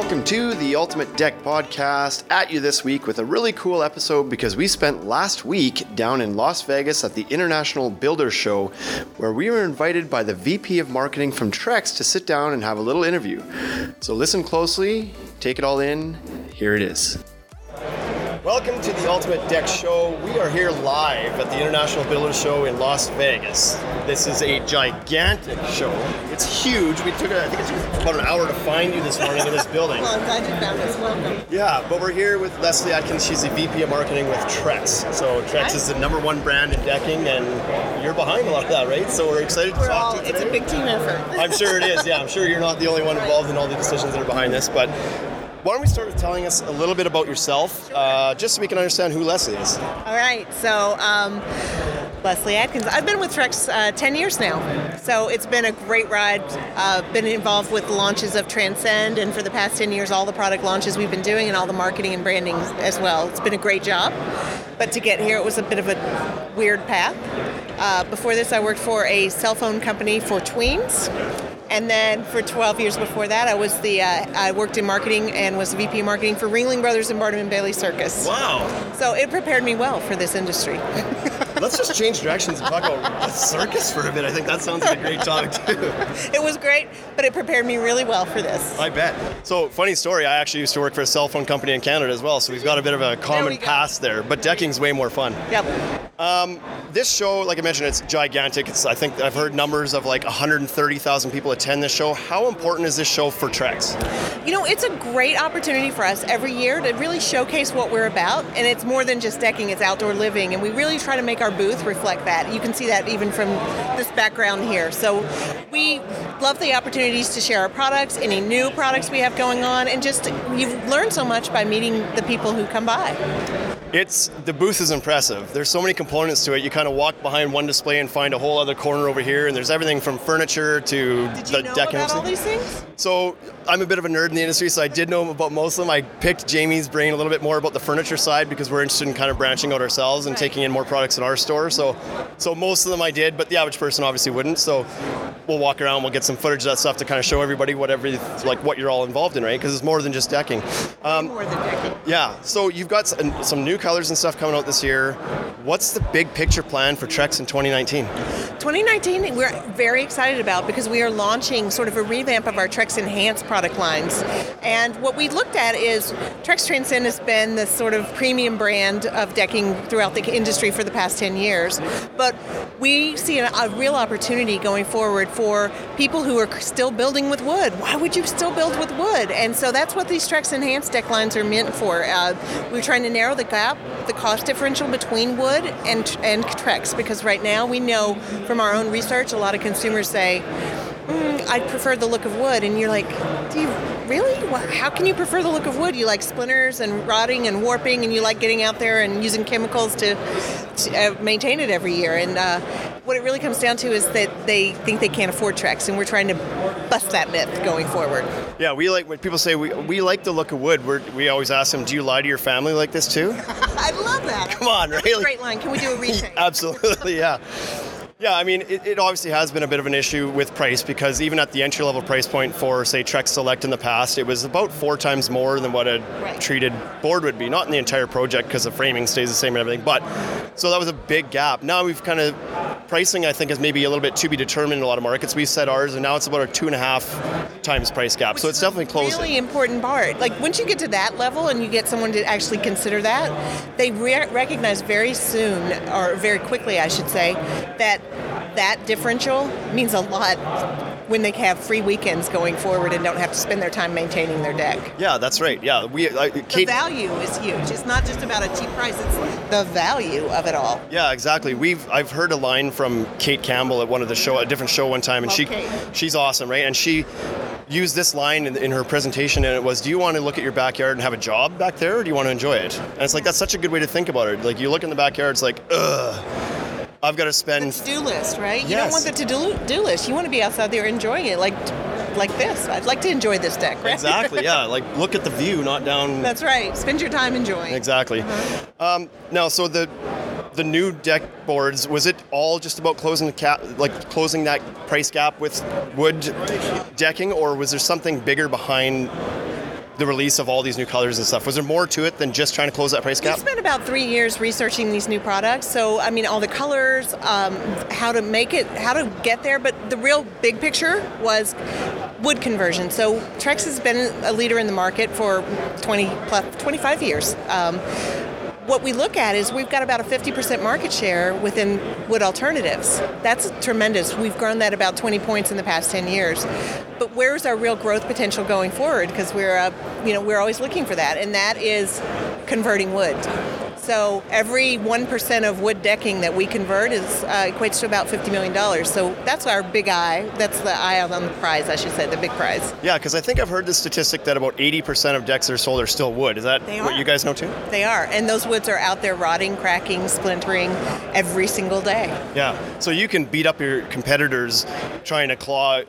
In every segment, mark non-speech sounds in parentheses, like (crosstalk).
welcome to the Ultimate Deck Podcast. At you this week with a really cool episode because we spent last week down in Las Vegas at the International Builder Show, where we were invited by the VP of Marketing from Trex to sit down and have a little interview. So listen closely, take it all in. Here it is. Welcome to the Ultimate Deck Show. We are here live at the International Builder Show in Las Vegas. This is a gigantic show. It's huge. We took, I think it took about an hour to find you this morning in this (laughs) building. Well, I'm glad you found us. Welcome. Yeah, but we're here with Leslie Adkins. She's the VP of Marketing with Trex. So Trex Hi. is the number one brand in decking, and you're behind a lot of that, right? So we're excited to We're talk all, to you it's a big team effort. I'm sure it is. Yeah, I'm sure you're not the only one involved in all the decisions that are behind this. But why don't we start with telling us a little bit about yourself, uh, just so we can understand who Leslie is. All right, so um, Leslie Adkins. I've been with Trex uh, 10 years now, so it's been a great ride. Uh, been involved with the launches of Transcend, and for the past 10 years, all the product launches we've been doing and all the marketing and branding as well. It's been a great job, but to get here, it was a bit of a weird path. Uh, before this, I worked for a cell phone company for tweens. And then for 12 years before that, I was the uh, I worked in marketing and was the VP of marketing for Ringling Brothers and Barnum and Bailey Circus. Wow. So it prepared me well for this industry. (laughs) Let's just change directions and talk about the circus for a bit. I think that sounds like a great topic too. (laughs) it was great, but it prepared me really well for this. I bet. So, funny story. I actually used to work for a cell phone company in Canada as well, so we've got a bit of a common go. past there. But decking's way more fun. Yep. Um, this show, like I mentioned, it's gigantic. It's, I think I've heard numbers of like 130,000 people attend this show. How important is this show for Trex? You know, it's a great opportunity for us every year to really showcase what we're about. And it's more than just decking, it's outdoor living. And we really try to make our booth reflect that. You can see that even from this background here. So we love the opportunities to share our products, any new products we have going on, and just you've learned so much by meeting the people who come by. It's the booth is impressive. There's so many components to it. You kind of walk behind one display and find a whole other corner over here, and there's everything from furniture to Did the you know about all these things? So I'm a bit of a nerd in the industry, so I did know about most of them. I picked Jamie's brain a little bit more about the furniture side because we're interested in kind of branching out ourselves and Right. taking in more products in our store. So, so most of them I did, but the average person obviously wouldn't. So we'll walk around, we'll get some footage of that stuff to kind of show everybody whatever like what you're all involved in, right? Because it's more than just decking. Um, more than decking. yeah. So you've got some, some new colors and stuff coming out this year. What's the big picture plan for Trex in 2019? 2019, we're very excited about because we are launching sort of a revamp of our Trex Enhanced product lines. And what we looked at is Trex Transcend has been the sort of premium brand of decking throughout the industry for the past 10 years. But we see a, a real opportunity going forward for people who are still building with wood. Why would you still build with wood? And so that's what these Trex Enhanced deck lines are meant for. Uh, we're trying to narrow the gap, the cost differential between wood and, and Trex because right now we know from our own research a lot of consumers say, mm, I prefer the look of wood. And you're like, do you really? How can you prefer the look of wood? You like splinters and rotting and warping, and you like getting out there and using chemicals to, to uh, maintain it every year. And uh, what it really comes down to is that they think they can't afford Trex, and we're trying to bust that myth going forward. Yeah, we like when people say we, we like the look of wood. We're, we always ask them, "Do you lie to your family like this too?" (laughs) I love that. Come on, That's a great line. Can we do a (laughs) retake? Absolutely, yeah. Yeah, I mean, it, it obviously has been a bit of an issue with price because even at the entry level price point for, say, Trex Select in the past, it was about four times more than what a Right. treated board would be. Not in the entire project because the framing stays the same and everything, but so that was a big gap. Now we've kind of pricing, I think, is maybe a little bit to be determined in a lot of markets. We set ours, and now it's about a two and a half times price gap. so it's definitely closing. really important part. Like once you get to that level and you get someone to actually consider that, they re- recognize very soon or very quickly, I should say, that that differential means a lot when they have free weekends going forward and don't have to spend their time maintaining their deck. Yeah, that's right. Yeah, we I, The value is huge. It's not just about a cheap price; it's the value of it all. Yeah, exactly. We've I've heard a line from Kate Campbell at one of the show, a different show one time, and Love she Kate. she's awesome, right? And she used this line in, in her presentation, and it was, "Do you want to look at your backyard and have a job back there, or do you want to enjoy it?" And it's like that's such a good way to think about it. Like you look in the backyard, it's like, ugh, I've got to spend. To-do list, right? You don't want the to-do list. You want to be outside there enjoying it, like like this. I'd like to enjoy this deck, right? Exactly. (laughs) Yeah. Like look at the view, not down. That's right. Spend your time enjoying. Exactly. Um, now, so the the new deck boards was it all just about closing the cap, like closing that price gap with wood decking, or was there something bigger behind the release of all these new colors and stuff? Was there more to it than just trying to close that price gap? We spent about three years researching these new products. So, I mean, all the colors, um, how to make it, how to get there. But the real big picture was wood conversion. So, Trex has been a leader in the market for 20 plus 25 years. Um, what we look at is we've got about a 50% market share within wood alternatives. That's tremendous. We've grown that about 20 points in the past 10 years. But where's our real growth potential going forward? Because we're, you know, we're always looking for that, and that is converting wood. So every 1% of wood decking that we convert is uh, equates to about $50 million. So that's our big eye. That's the eye on the prize, I should say, the big prize. Yeah, because I think I've heard the statistic that about 80% of decks that are sold are still wood. Is that what you guys know too? They are. And those woods are out there rotting, cracking, splintering every single day. Yeah. So you can beat up your competitors trying to claw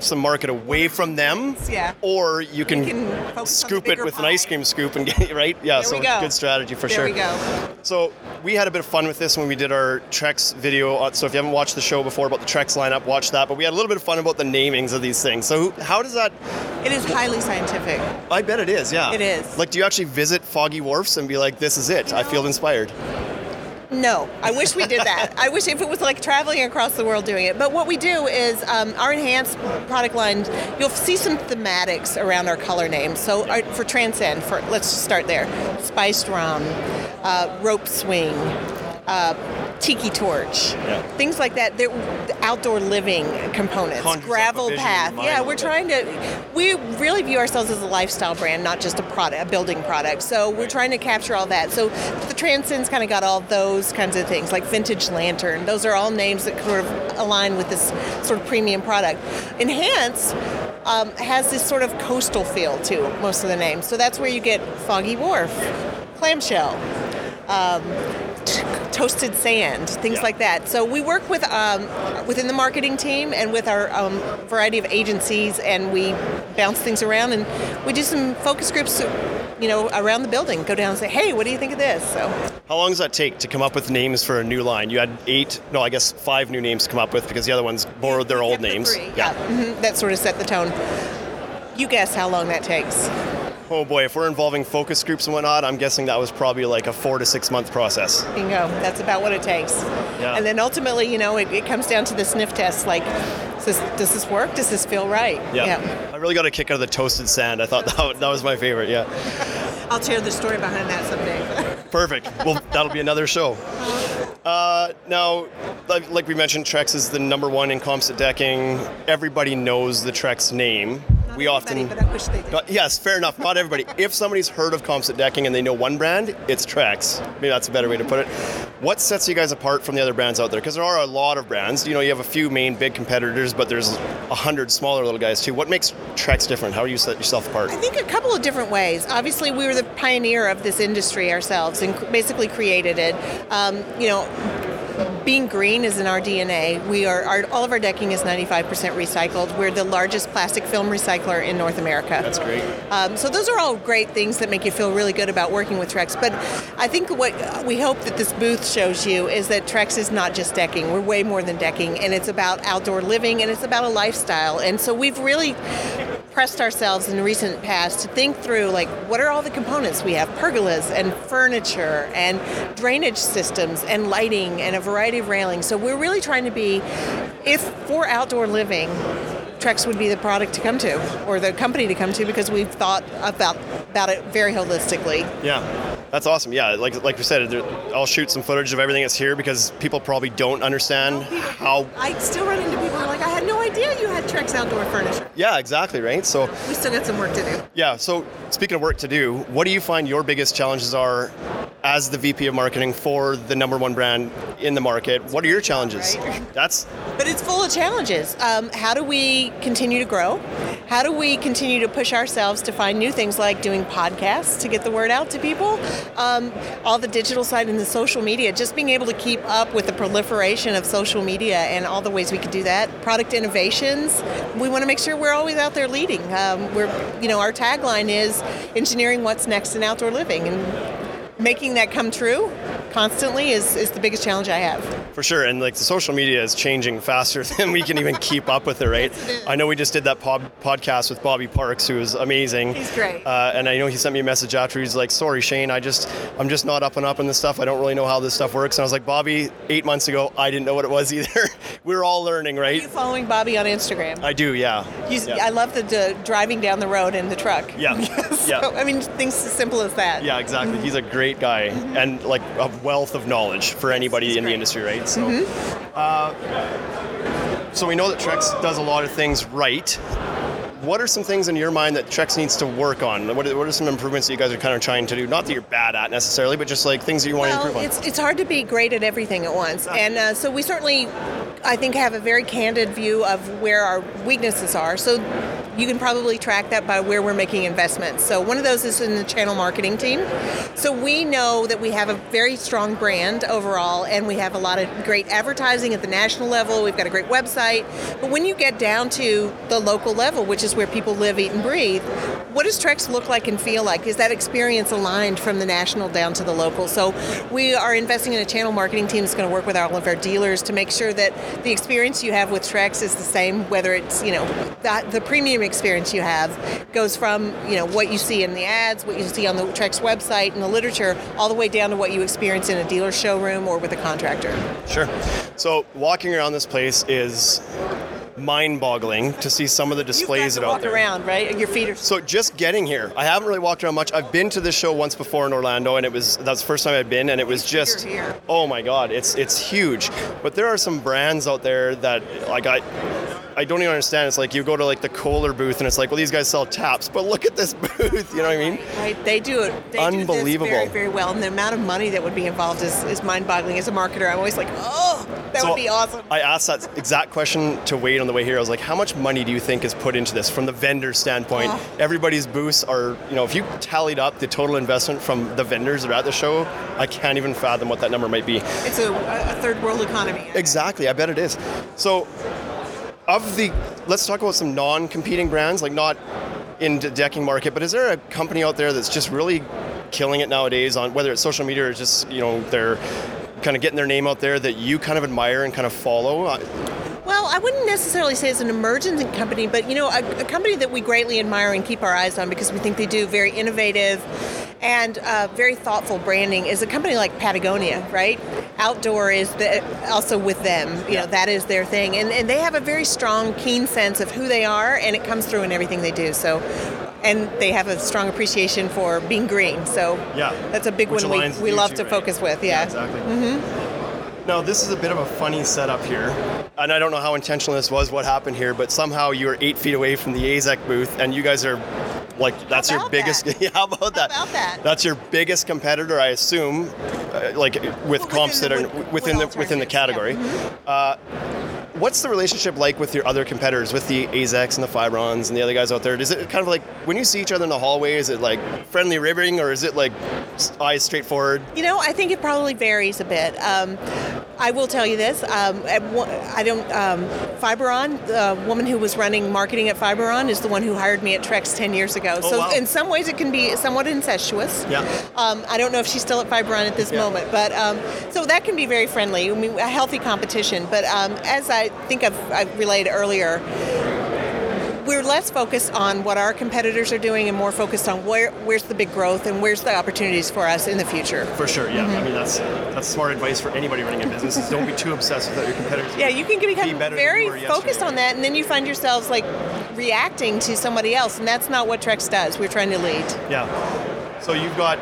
some market away from them. Yeah. Or you can, can focus on the scoop it with an ice cream scoop and (laughs) get right. Yeah. There so go. good strategy for there sure. we go. So we had a bit of fun with this when we did our Trex video. Uh, So if you haven't watched the show before about the Trex lineup, watch that. But we had a little bit of fun about the namings of these things. So how does that? It is highly scientific. I bet it is. Yeah. It is. Like, do you actually visit Foggy Wharfs and be like, "This is it. I feel inspired." No, I wish we did that. I wish if it was like traveling across the world doing it. But what we do is um, our enhanced product line. You'll see some thematics around our color names. So our, for Transcend, for let's start there. Spiced rum, uh, rope swing. Uh, tiki torch, Yeah. things like that. They're outdoor living components, a gravel path. Yeah, we're trying to. We really view ourselves as a lifestyle brand, not just a product, a building product. So we're trying to capture all that. So the Transcend's kind of got all those kinds of things, like vintage lantern. Those are all names that sort of align with this sort of premium product. Enhance um, has this sort of coastal feel to most of the names. So that's where you get Foggy Wharf, Clamshell. Um, toasted sand, things Yeah. like that. So we work with um, within the marketing team and with our um, variety of agencies, and we bounce things around, and we do some focus groups, you know, around the building. Go down and say, "Hey, what do you think of this?" So How long does that take to come up with names for a new line? You had eight, no, I guess five new names to come up with because the other ones borrowed their old the names. three. Yeah, mhm, that sort of set the tone. You guess how long that takes. Oh boy, if we're involving focus groups and whatnot, I'm guessing that was probably like a four to six month process. Bingo. That's about what it takes. Yeah. And then ultimately, you know, it, it comes down to the sniff test. Like, does this, does this work? Does this feel right? Yeah. I really got a kick out of the toasted sand. I thought that, that was my favorite. Yeah. (laughs) I'll share the story behind that someday. (laughs) Perfect. Well, that'll be another show. Uh, now, like, like we mentioned, Trex is the number one in composite decking. Everybody knows the Trex name. We often. but I wish they did. Yes, fair enough. Not everybody. (laughs) If somebody's heard of composite decking and they know one brand, it's Trex. Maybe that's a better way to put it. What sets you guys apart from the other brands out there? Because there are a lot of brands. You know, you have a few main big competitors, but there's a hundred smaller little guys too. What makes Trex different? How do you set yourself apart? I think a couple of different ways. Obviously, we were the pioneer of this industry ourselves and basically created it. Um, you know, being green is in our DNA. We are our, all of our decking is 95% recycled. We're the largest plastic film recycler in North America. That's great. Um, so those are all great things that make you feel really good about working with Trex. But I think what we hope that this booth shows you is that Trex is not just decking. We're way more than decking, and it's about outdoor living and it's about a lifestyle. And so we've really pressed ourselves in the recent past to think through like what are all the components we have pergolas and furniture and drainage systems and lighting and a variety of railings so we're really trying to be if for outdoor living Trex would be the product to come to or the company to come to because we've thought about about it very holistically Yeah, that's awesome. Yeah, like like we said, I'll shoot some footage of everything that's here because people probably don't understand how. I still run into idea you had Trex outdoor furniture Yeah, exactly right. So we still got some work to do yeah. So speaking of work to do, what do you find your biggest challenges are as the VP of marketing for the number one brand in the market? What are your challenges? Right. (laughs) That's But it's full of challenges. Um, how do we continue to grow? How do we continue to push ourselves to find new things like doing podcasts to get the word out to people? Um, all the digital side and the social media, just being able to keep up with the proliferation of social media and all the ways we could do that. Product innovations. We want to make sure we're always out there leading. Um, we're, you know, our tagline is engineering what's next in outdoor living, and making that come true constantly is, is the biggest challenge I have. For sure, and like the social media is changing faster (laughs) than we can even keep up with it, right? Yes, it. I know we just did that pod- podcast with Bobby Parks, who is amazing. He's great. Uh, and I know he sent me a message after. He's like, "Sorry, Shane, I just I'm just not up and up on this stuff. I don't really know how this stuff works." And I was like, "Bobby, eight months ago, I didn't know what it was either. (laughs) we are all learning, right?" Are right?" you following Bobby on Instagram? I do, yeah. You, yeah. I love the, the driving down the road in the truck. Yeah. (laughs) so, Yeah. I mean, things as simple as that. Yeah, exactly. He's a great guy and like a wealth of knowledge for anybody in the industry, right? So, uh, so we know that Trex does a lot of things right. What are some things in your mind that Trex needs to work on? What are, what are some improvements that you guys are kind of trying to do? Not that you're bad at necessarily, but just like things that you want to improve on. it's, it's hard to be great at everything at once. And uh, so we certainly, I think, have a very candid view of where our weaknesses are. So you can probably track that by where we're making investments. So one of those is in the channel marketing team. So we know that we have a very strong brand overall, and we have a lot of great advertising at the national level. We've got a great website. But when you get down to the local level, which is where people live, eat, and breathe, what does Trex look like and feel like? Is that experience aligned from the national down to the local? So we are investing in a channel marketing team that's going to work with all of our dealers to make sure that the experience you have with Trex is the same, whether it's, you know, the, the premium experience you have goes from, you know, what you see in the ads, what you see on the Trex website and the literature, all the way down to what you experience in a dealer showroom or with a contractor. Sure. So walking around this place is mind-boggling to see some of the displays You've got that to out walk there. around, right? Your feet are So just getting here, I haven't really walked around much. I've been to this show once before in Orlando, and it was that's the first time I'd been, and it was just oh my god, it's it's huge. But there are some brands out there that like I. I don't even understand. It's like you go to like the Kohler booth and it's like, well, these guys sell taps, but look at this (laughs) booth. You know what I mean? Right, they do it. They Unbelievable. Do this very, very well, and the amount of money that would be involved is, is mind-boggling. As a marketer, I'm always like, oh, that So would be awesome. I asked that exact question to Wade on the way here. I was like, how much money do you think is put into this from the vendor standpoint? Oh. Everybody's booths are, you know, if you tallied up the total investment from the vendors that are at the show, I can't even fathom what that number might be. It's a, a third world economy. Exactly, I bet it is. So, of the, let's talk about some non-competing brands, like not in the decking market, but is there a company out there that's just really killing it nowadays on whether it's social media or just you know they're kind of getting their name out there that you kind of admire and kind of follow? Uh, Well, I wouldn't necessarily say it's an emerging company, but you know, a, a company that we greatly admire and keep our eyes on because we think they do very innovative and uh, very thoughtful branding is a company like Patagonia, right? Outdoor is the, also with them. You know, that is their thing, and and they have a very strong, keen sense of who they are, and it comes through in everything they do. So. And they have a strong appreciation for being green, so Yeah. that's a big Which one we, we love to right? focus with. Yeah, exactly. Mm-hmm. Now, this is a bit of a funny setup here, and I don't know how intentional this was, what happened here, but somehow you were eight feet away from the AZEK booth, and you guys are like, that's your biggest. that? (laughs) Yeah, how about that? about that? That's your biggest competitor, I assume, uh, like with Well, comps that the- are with- within the within the alternatives, yeah. category. Uh, what's the relationship like with your other competitors, with the AZEKs and the Fibrons and the other guys out there? Is it kind of like when you see each other in the hallway, is it like friendly ribbing, or is it like s- eyes straightforward? You know, I think it probably varies a bit. Um, I will tell you this: um, I don't. Um, Fiberon, the woman who was running marketing at Fiberon, is the one who hired me at Trex ten years ago. Oh, so wow. in some ways, it can be somewhat incestuous. Yeah. Um, I don't know if she's still at Fiberon at this Yeah. moment, but um, so that can be very friendly. I mean, a healthy competition. But um, as I think I've, I've relayed earlier, we're less focused on what our competitors are doing and more focused on where where's the big growth and where's the opportunities for us in the future. For sure, yeah. Mm-hmm. I mean, that's that's smart advice for anybody running a business. Is don't be too obsessed with your competitors. Yeah, you can Be become than very you were yesterday. focused on that, and then you find yourselves like reacting to somebody else, and that's not what Trex does. We're trying to lead. Yeah. So you've got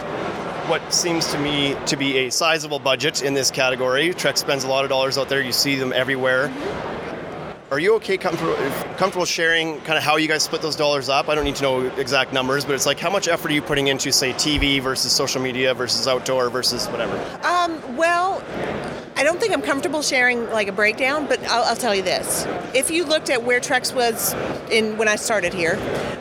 what seems to me to be a sizable budget in this category. Trex spends a lot of dollars out there. You see them everywhere. Are you okay comfortable, comfortable sharing kind of how you guys split those dollars up? I don't need to know exact numbers, but it's like how much effort are you putting into, say, TV versus social media versus outdoor versus whatever? Um, well, I don't think I'm comfortable sharing like a breakdown, but I'll, I'll tell you this: if you looked at where Trex was in when I started here,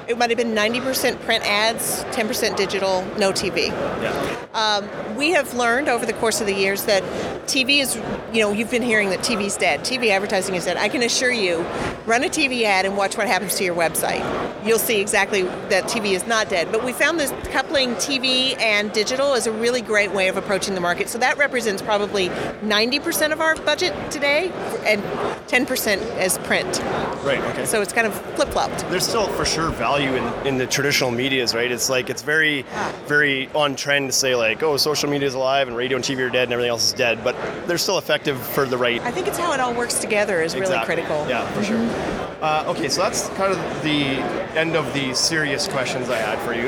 it might have been 90% print ads, 10% digital, no TV. Yeah. Um, we have learned over the course of the years that TV is, you know, you've been hearing that TV is dead. TV advertising is dead. I can assure you, run a TV ad and watch what happens to your website. You'll see exactly that TV is not dead. But we found this coupling TV and digital is a really great way of approaching the market. So that represents probably 90% of our budget today and 10% as print. Right. Okay. So it's kind of flip flopped. there's still for sure value in, in the traditional medias, right? It's like it's very, very on trend to say like, oh, social media is alive and radio and TV are dead and everything else is dead, but they're still effective for the right. I think it's how it all works together is really critical. Yeah, for sure. Uh, okay, so that's kind of the end of the serious questions I had for you.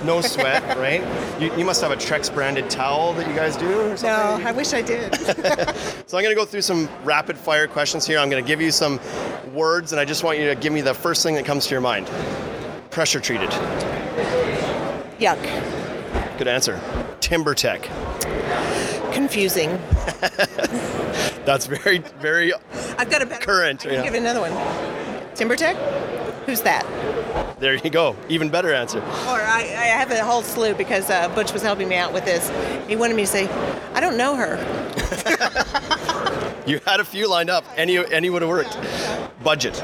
(laughs) No sweat, right? You, you must have a Trex branded towel that you guys do or No. I wish I did. (laughs) So I'm going to go through some rapid fire questions here. I'm going to give you some words, and I just want you to give me the first thing that comes to your mind. Pressure treated. Yuck. Good answer. TimberTech. Confusing. (laughs) That's very, very. I've got a better Current, I yeah. give another one. TimberTech? Who's that? There you go. Even better answer. Or I, I have a whole slew because uh, Butch was helping me out with this. He wanted me to say, I don't know her. (laughs) You had a few lined up. Any, any would have worked. Budget.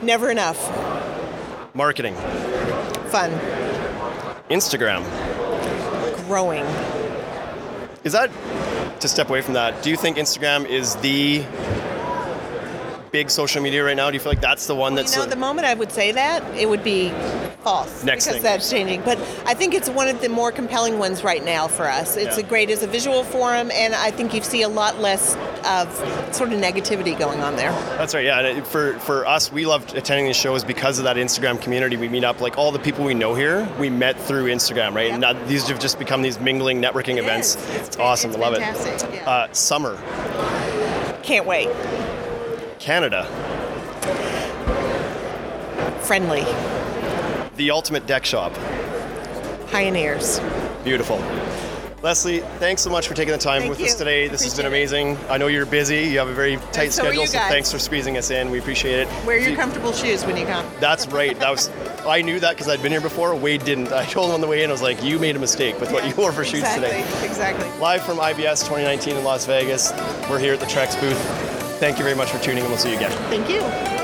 Never enough. Marketing. Fun. Instagram. Growing. Is that to step away from that? Do you think Instagram is the big social media right now? Do you feel like that's the one that's You know, the moment I would say that, it would be false. Next because thing. that's changing. But I think it's one of the more compelling ones right now for us. It's Yeah. a great as a visual forum, and I think you see a lot less of sort of negativity going on there. That's right. Yeah, and for for us, we loved attending these shows because of that Instagram community. We meet up like all the people we know here. We met through Instagram, right? And Yeah. now these have just become these mingling networking It events. is. It's, fa- awesome. it's I love it. yeah. Uh, summer, Can't wait. Canada, Friendly. the ultimate deck shop. Pioneers. Beautiful. Leslie, thanks so much for taking the time Thank with you. us today. This has been Appreciate amazing. I know you're busy. You have a very tight so schedule, so thanks for squeezing us in. We appreciate it. Wear your you- comfortable shoes when you come. That's right. That was. I knew that because I'd been here before. Wade didn't. I told him on the way in. I was like, "You made a mistake with what you wore for exactly, today." Exactly. Live from IBS 2019 in Las Vegas. We're here at the Trex booth. Thank you very much for tuning in. We'll see you again. Thank you.